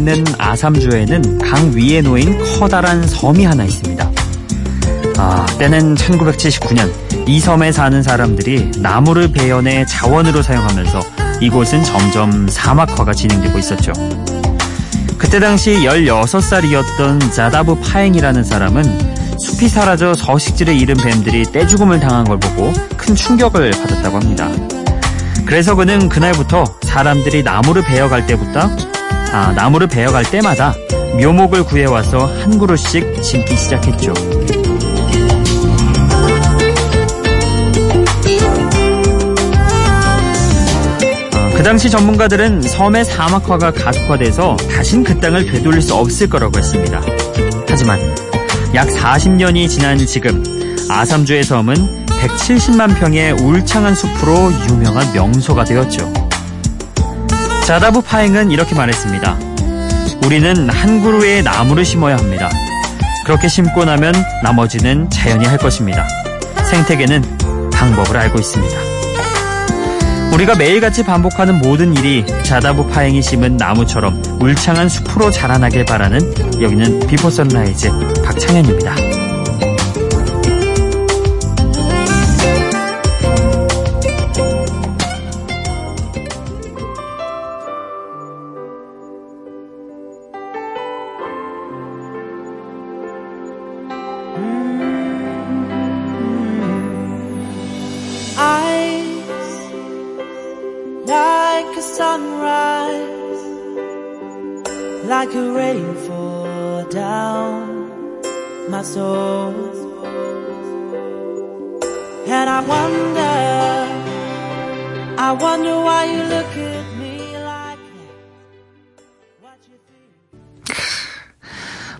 있는 아삼주에는 강 위에 놓인 커다란 섬이 하나 있습니다. 아, 때는 1979년 이 섬에 사는 사람들이 나무를 베어내 자원으로 사용하면서 이곳은 점점 사막화가 진행되고 있었죠. 그때 당시 16살이었던 자다브 파행이라는 사람은 숲이 사라져 서식지를 잃은 뱀들이 떼죽음을 당한 걸 보고 큰 충격을 받았다고 합니다. 그래서 그는 그날부터 사람들이 나무를 베어갈 때부터 아, 나무를 베어갈 때마다 묘목을 구해와서 한 그루씩 심기 시작했죠. 그 당시 전문가들은 섬의 사막화가 가속화돼서 다신 그 땅을 되돌릴 수 없을 거라고 했습니다. 하지만 약 40년이 지난 지금 아삼주의 섬은 170만 평의 울창한 숲으로 유명한 명소가 되었죠. 자다브 파옝은 이렇게 말했습니다. 우리는 한 그루의 나무를 심어야 합니다. 그렇게 심고 나면 나머지는 자연이 할 것입니다. 생태계는 방법을 알고 있습니다. 우리가 매일같이 반복하는 모든 일이 자다브 파옝이 심은 나무처럼 울창한 숲으로 자라나길 바라는 여기는 Before Sunrise 박창현입니다.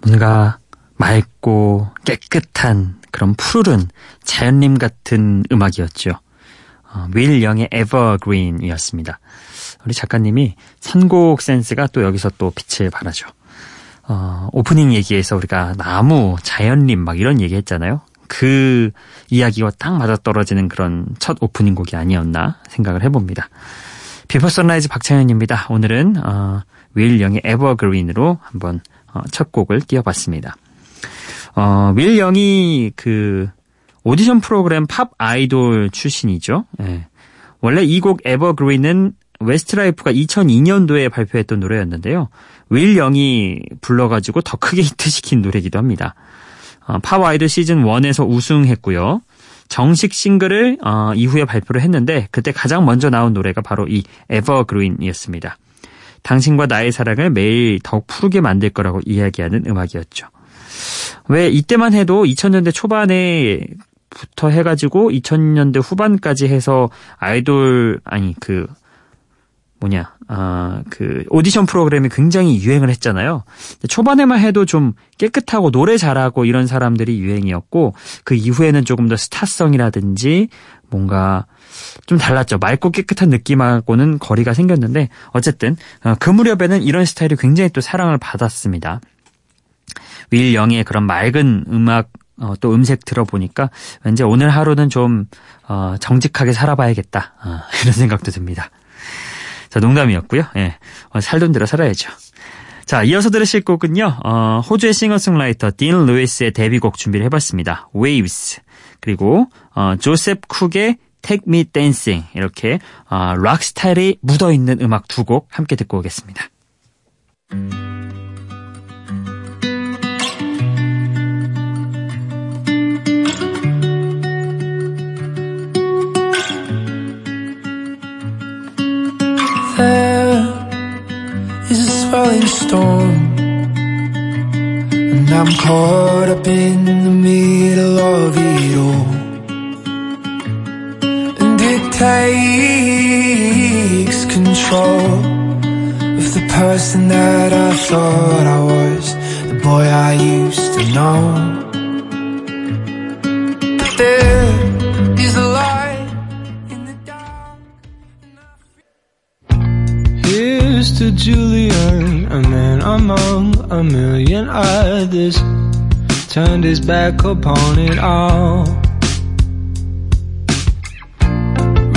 뭔가 맑고 깨끗한 그런 푸르른 자연림 같은 음악이었죠. 어, 윌 영의 Evergreen이었습니다. 우리 작가님이 선곡 센스가 또 여기서 또 빛을 발하죠. 어, 오프닝 얘기에서 우리가 나무, 자연림 막 이런 얘기 했잖아요. 그 이야기와 딱 맞아떨어지는 그런 첫 오프닝 곡이 아니었나 생각을 해봅니다. Before Sunrise 박창현입니다. 오늘은 어, 윌 영의 Evergreen으로 한번 어, 첫 곡을 띄워봤습니다. 어, 윌 영이 그 오디션 프로그램 Pop Idol 출신이죠. 예. 원래 이 곡 Evergreen은 웨스트라이프가 2002년도에 발표했던 노래였는데요. 윌 영이 불러가지고 더 크게 히트시킨 노래기도 합니다. 어, Pop Idol 시즌 1에서 우승했고요. 정식 싱글을 어, 이후에 발표를 했는데 그때 가장 먼저 나온 노래가 바로 이 에버그린이었습니다. 당신과 나의 사랑을 매일 더욱 푸르게 만들 거라고 이야기하는 음악이었죠. 왜 이때만 해도 2000년대 초반에 부터 해가지고 2000년대 후반까지 해서 아이돌 아니 그 뭐냐, 아, 그, 오디션 프로그램이 굉장히 유행을 했잖아요. 초반에만 해도 좀 깨끗하고 노래 잘하고 이런 사람들이 유행이었고, 그 이후에는 조금 더 스타성이라든지, 뭔가, 좀 달랐죠. 맑고 깨끗한 느낌하고는 거리가 생겼는데, 어쨌든, 어, 그 무렵에는 이런 스타일이 굉장히 또 사랑을 받았습니다. 윌 영의 그런 맑은 음악, 어, 또 음색 들어보니까 왠지 오늘 하루는 좀, 어, 정직하게 살아봐야겠다. 어, 이런 생각도 듭니다. 자, 농담이었고요. 예. 어, 살돈 들어 살아야죠. 자, 이어서 들으실 곡은요. 어, 호주의 싱어송라이터 딘 루이스의 데뷔곡 준비를 해봤습니다. Waves. 그리고 어, 조셉 쿡의 Take Me Dancing 이렇게 어, 락 스타일이 묻어있는 음악 두 곡 함께 듣고 오겠습니다. Storm. And I'm caught up in the middle of it all. And it takes control Of the person that I thought I was The boy I used to know Julian a man among a million others turned his back upon it all.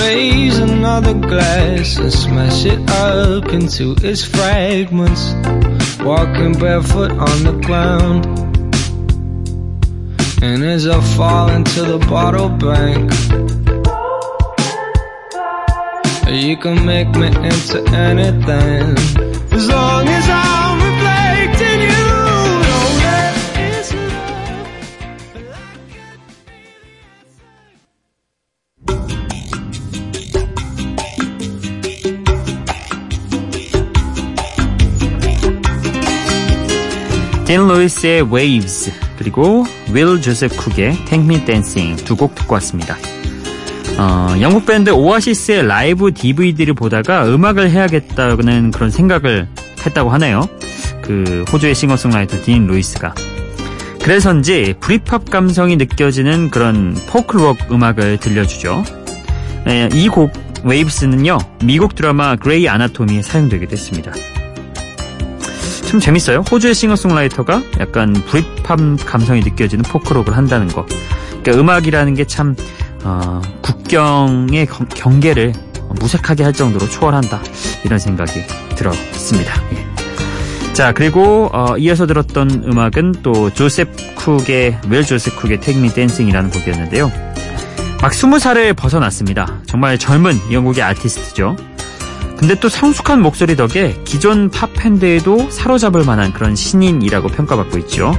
Raise another glass and smash it up into its fragments. Walking barefoot on the ground. And as I fall into the bottle bank, you can make me into anything as long as I'm reflecting you. Know that it's love, 딘 루이스의 Waves 그리고 윌 조셉 쿡의 Take Me Dancing 두 곡 듣고 왔습니다. 어, 영국 밴드 오아시스의 라이브 DVD를 보다가 음악을 해야겠다는 그런 생각을 했다고 하네요. 그 호주의 싱어송라이터 딘 루이스가. 그래서인지 브리팝 감성이 느껴지는 그런 포크록 음악을 들려주죠. 네, 이 곡 Waves는요 미국 드라마 Grey's Anatomy에 사용되기도 했습니다. 참 재밌어요. 호주의 싱어송라이터가 약간 브리팝 감성이 느껴지는 포크록을 한다는 거. 그러니까 음악이라는 게 참 어, 국경의 경- 경계를 무색하게 할 정도로 초월한다. 이런 생각이 들었습니다. 예. 자 그리고 어, 이어서 들었던 음악은 또 조셉 쿡의 웰 조셉 쿡의 Me Dancing이라는 곡이었는데요. 막 20살을 벗어났습니다. 정말 젊은 영국의 아티스트죠. 근데 또 성숙한 목소리 덕에 기존 팝 팬들도 사로잡을 만한 그런 신인이라고 평가받고 있죠.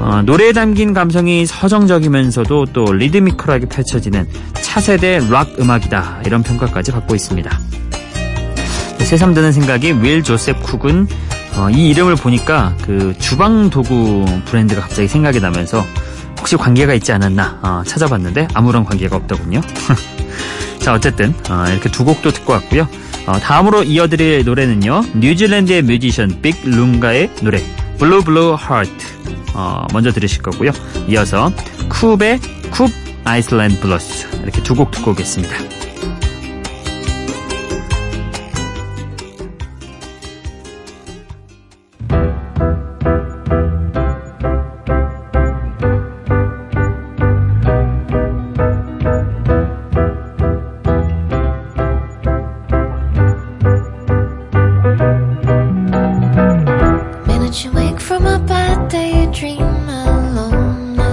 어, 노래에 담긴 감성이 서정적이면서도 또 리드미컬하게 펼쳐지는 차세대 락 음악이다 이런 평가까지 받고 있습니다. 새삼 드는 생각이 윌 조셉 쿡은 어, 이 이름을 보니까 그 주방 도구 브랜드가 갑자기 생각이 나면서 혹시 관계가 있지 않았나 어, 찾아봤는데 아무런 관계가 없더군요. 자 어쨌든 어, 이렇게 두 곡도 듣고 왔고요. 어, 다음으로 이어드릴 노래는요. 뉴질랜드의 뮤지션 빅 룽가의 노래 Blue Blue Heart 어, 먼저 들으실 거고요. 이어서 쿱의 Koop Island Blues 이렇게 두 곡 듣고 오겠습니다.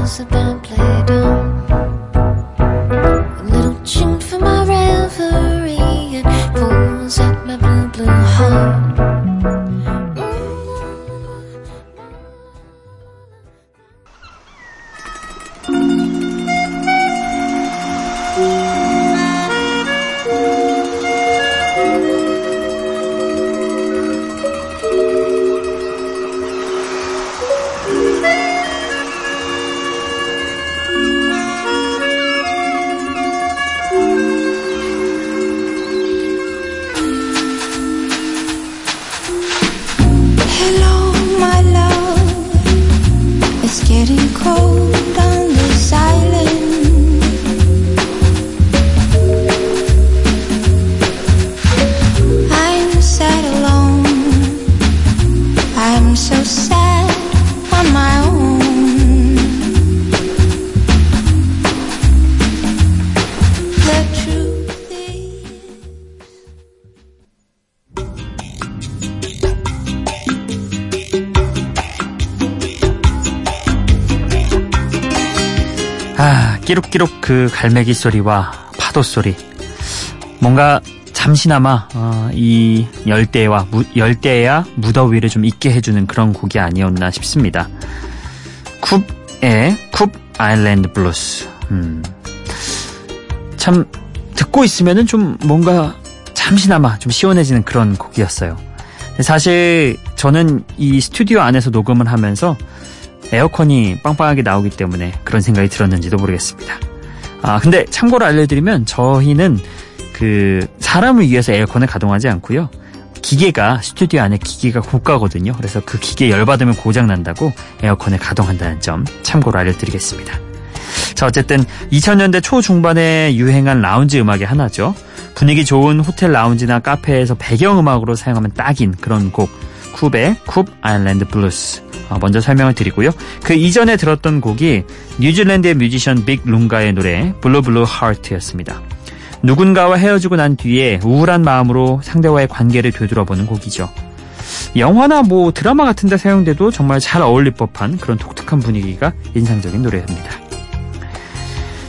wheels have been played. 아, 끼룩끼룩 그 갈매기 소리와 파도 소리. 뭔가 잠시나마 어, 이 열대와 무, 열대야 무더위를 좀 잊게 해주는 그런 곡이 아니었나 싶습니다. 쿱의 Koop Island Blues. 음. 참 듣고 있으면은 좀 뭔가 잠시나마 좀 시원해지는 그런 곡이었어요. 사실 저는 이 스튜디오 안에서 녹음을 하면서 에어컨이 빵빵하게 나오기 때문에 그런 생각이 들었는지도 모르겠습니다. 아, 근데 참고로 알려드리면 저희는 그 사람을 위해서 에어컨을 가동하지 않고요. 기계가 스튜디오 안에 기계가 고가거든요. 그래서 그 기계 열받으면 고장 난다고 에어컨을 가동한다는 점 참고로 알려드리겠습니다. 자, 어쨌든 2000년대 초중반에 유행한 라운지 음악의 하나죠. 분위기 좋은 호텔 라운지나 카페에서 배경음악으로 사용하면 딱인 그런 곡 쿱의 Koop Island Blues 어, 먼저 설명을 드리고요. 그 이전에 들었던 곡이 뉴질랜드의 뮤지션 빅 룽가의 노래 Blue Blue Heart였습니다. 누군가와 헤어지고 난 뒤에 우울한 마음으로 상대와의 관계를 되돌아보는 곡이죠. 영화나 뭐 드라마 같은 데 사용돼도 정말 잘 어울릴 법한 그런 독특한 분위기가 인상적인 노래입니다.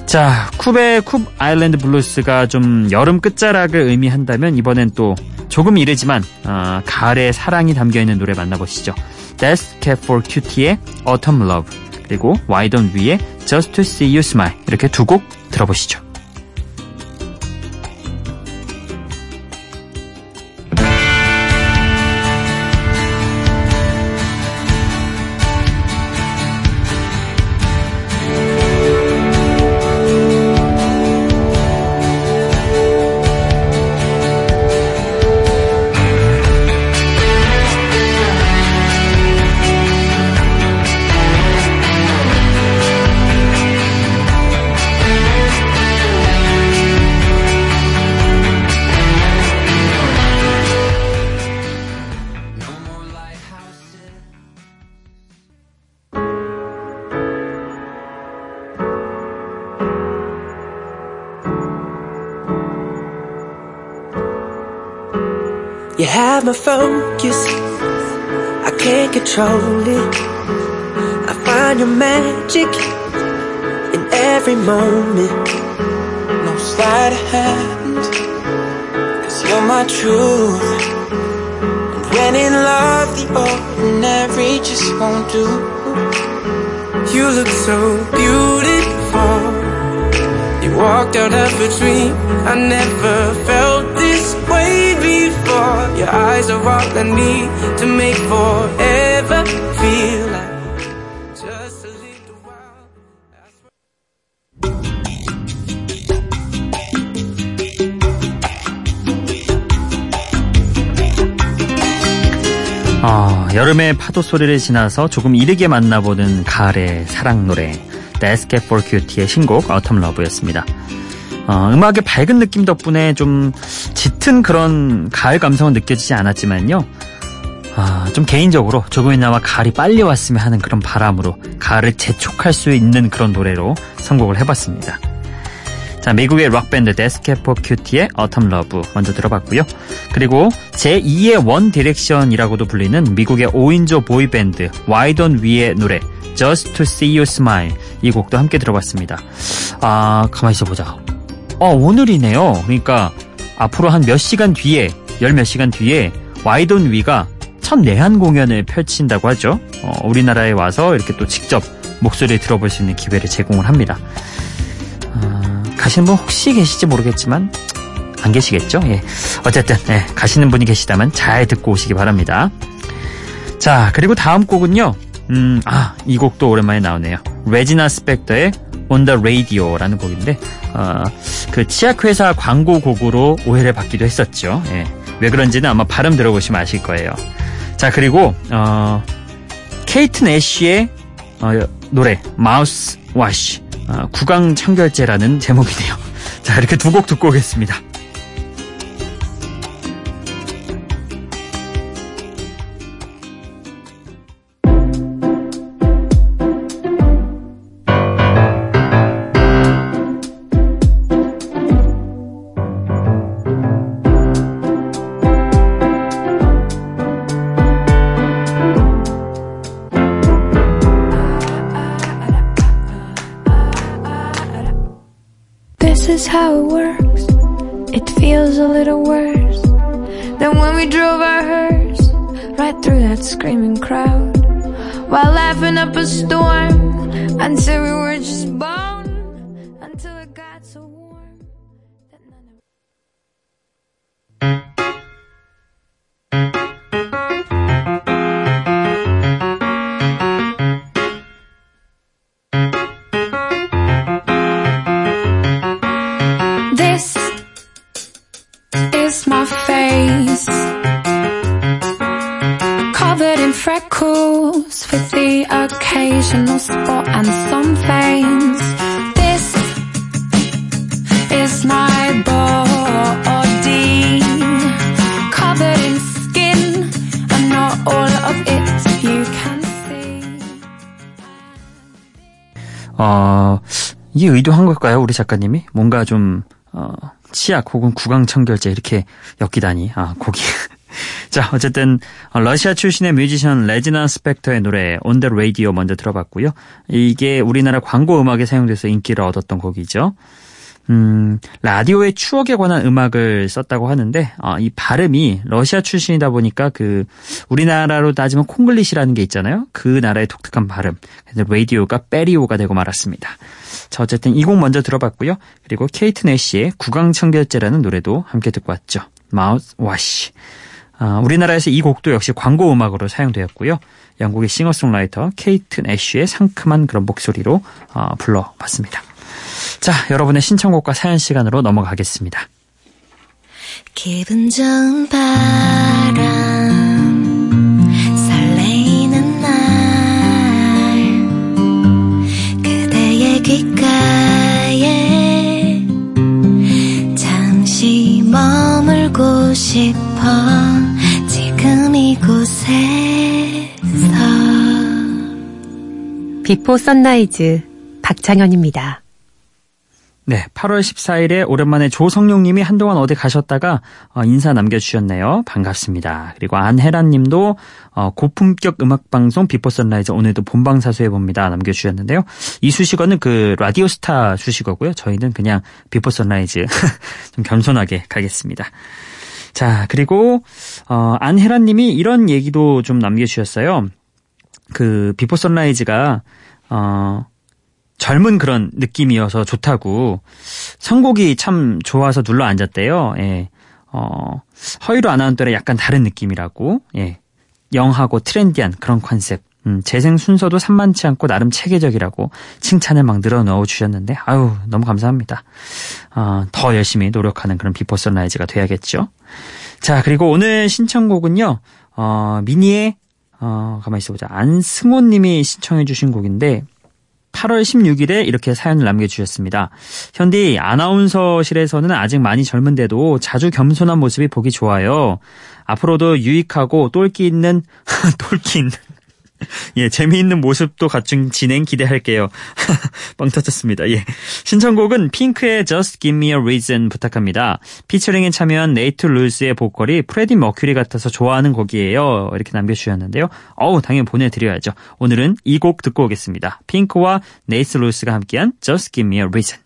자, 쿱의 Koop Island Blues가 좀 여름 끝자락을 의미한다면 이번엔 또 조금 이르지만 어, 가을의 사랑이 담겨있는 노래 만나보시죠. That's Cat for Cutie의 Autumn Love 그리고 와이던 위의 Just to See You Smile 이렇게 두 곡 들어보시죠. Have my focus, I can't control it. I find your magic in every moment. No sleight of hand, cause you're my truth. And when in love, the ordinary just won't do. You look so beautiful. You walked out of a dream. I never felt before. Your eyes are all I need to make forever feel like 아, 여름의 파도 소리를 지나서 조금 이르게 만나보는 가을의 사랑 노래 Death Cab for Cutie의 신곡 Autumn Love였습니다. 어, 음악의 밝은 느낌 덕분에 좀 짙은 그런 가을 감성은 느껴지지 않았지만요. 아, 좀 개인적으로 조금이나마 가을이 빨리 왔으면 하는 그런 바람으로 가을을 재촉할 수 있는 그런 노래로 선곡을 해봤습니다. 자, 미국의 록밴드 Death Cab for Cutie의 Autumn Love 먼저 들어봤고요. 그리고 제2의 원 디렉션이라고도 불리는 미국의 5인조 보이밴드 Why Don't We의 노래 Just to See You Smile 이 곡도 함께 들어봤습니다. 아, 가만히 있어보자. 어, 오늘이네요. 그러니까 앞으로 한 몇 시간 뒤에, 열 몇 시간 뒤에 와이던 위가 첫 내한 공연을 펼친다고 하죠. 어, 우리나라에 와서 이렇게 또 직접 목소리를 들어볼 수 있는 기회를 제공을 합니다. 아, 가시는 분 혹시 계실지 모르겠지만 안 계시겠죠? 예. 어쨌든 예, 가시는 분이 계시다면 잘 듣고 오시기 바랍니다. 자, 그리고 다음 곡은요. 음, 아, 이 곡도 오랜만에 나오네요. 레지나 스펙터의 On the Radio라는 곡인데 어, 그 치약회사 광고 곡으로 오해를 받기도 했었죠. 예. 왜 그런지는 아마 발음 들어보시면 아실 거예요. 자, 그리고 어, 케이트 내쉬의 어, 노래 마우스 와시 어, 구강 청결제라는 제목이네요. 자, 이렇게 두 곡 듣고 오겠습니다. How it works. It feels a little worse than when we drove our hearse right through that screaming crowd while laughing up a storm until we were just 이게 의도한 걸까요, 우리 작가님이? 뭔가 좀, 어, 치약 혹은 구강청결제 이렇게 엮이다니. 아, 곡이. 자, 어쨌든 어, 러시아 출신의 뮤지션 레지나 스펙터의 노래 On the Radio 먼저 들어봤고요. 이게 우리나라 광고 음악에 사용돼서 인기를 얻었던 곡이죠. 음, 라디오의 추억에 관한 음악을 썼다고 하는데 어, 이 발음이 러시아 출신이다 보니까 그 우리나라로 따지면 콩글리시라는 게 있잖아요. 그 나라의 독특한 발음. 그래서 라디오가 빼리오가 되고 말았습니다. 자, 어쨌든 이 곡 먼저 들어봤고요. 그리고 케이트 내시의 구강청결제라는 노래도 함께 듣고 왔죠. Mouthwash. 아, 우리나라에서 이 곡도 역시 광고 음악으로 사용되었고요. 영국의 싱어송라이터 케이트 내쉬의 상큼한 그런 목소리로 어, 불러봤습니다. 자, 여러분의 신청곡과 사연 시간으로 넘어가겠습니다. 기분 좋은 바람 설레이는 날 그대의 귓가에 잠시 머물고 싶어 지금 이곳에서 Before Sunrise 박창현입니다. 네, 8월 14일에 오랜만에 조성용 님이 한동안 어디 가셨다가 어, 인사 남겨주셨네요. 반갑습니다. 그리고 안혜란 님도 어, 고품격 음악방송 Before Sunrise 오늘도 본방 사수해봅니다. 남겨주셨는데요. 이 수식어는 그 라디오스타 수식어고요. 저희는 그냥 Before Sunrise 좀 겸손하게 가겠습니다. 자, 그리고 어, 안혜란 님이 이런 얘기도 좀 남겨주셨어요. 그 Before Sunrise가 어, 젊은 그런 느낌이어서 좋다고 선곡이 참 좋아서 눌러 앉았대요. 예. 어, 허일후 아나운서랑 약간 다른 느낌이라고. 예. young하고 trendy한 그런 컨셉. 음, 재생 순서도 산만치 않고 나름 체계적이라고 칭찬을 막 늘어 놓아 주셨는데 아유 너무 감사합니다. 어, 더 열심히 노력하는 그런 Before Sunrise가 돼야겠죠. 자 그리고 오늘 신청곡은요 어, 미니의 어, 가만히 있어보자 안승호님이 신청해주신 곡인데 8월 16일에 이렇게 사연을 남겨주셨습니다. 현디 아나운서실에서는 아직 많이 젊은데도 자주 겸손한 모습이 보기 좋아요. 앞으로도 유익하고 똘끼 있는 똘끼 있는 예, 재미있는 모습도 갖춘 진행 기대할게요. 빵 터졌습니다. 예. 신청곡은 핑크의 Just Give Me a Reason 부탁합니다. 피처링에 참여한 네이트 루스의 보컬이 프레디 머큐리 같아서 좋아하는 곡이에요. 이렇게 남겨주셨는데요. 어우, 당연히 보내드려야죠. 오늘은 이 곡 듣고 오겠습니다. 핑크와 네이트 루스가 함께한 Just Give Me a Reason.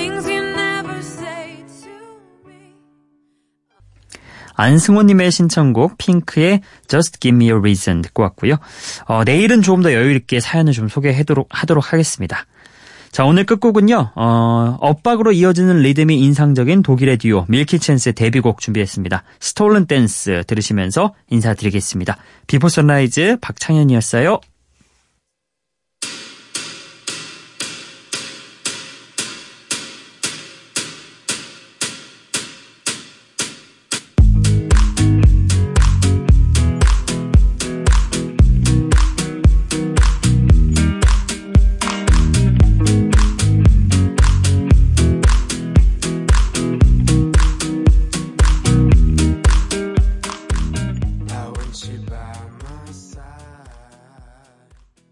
안승호님의 신청곡 핑크의 Just Give Me a Reason 듣고 왔고요. 어, 내일은 조금 더 여유 있게 사연을 좀 소개하도록 하도록 하겠습니다. 자 오늘 끝곡은요. 어, 엇박으로 이어지는 리듬이 인상적인 독일의 듀오 Milky Chance의 데뷔곡 준비했습니다. Stolen Dance 들으시면서 인사드리겠습니다. Before Sunrise 박창현이었어요.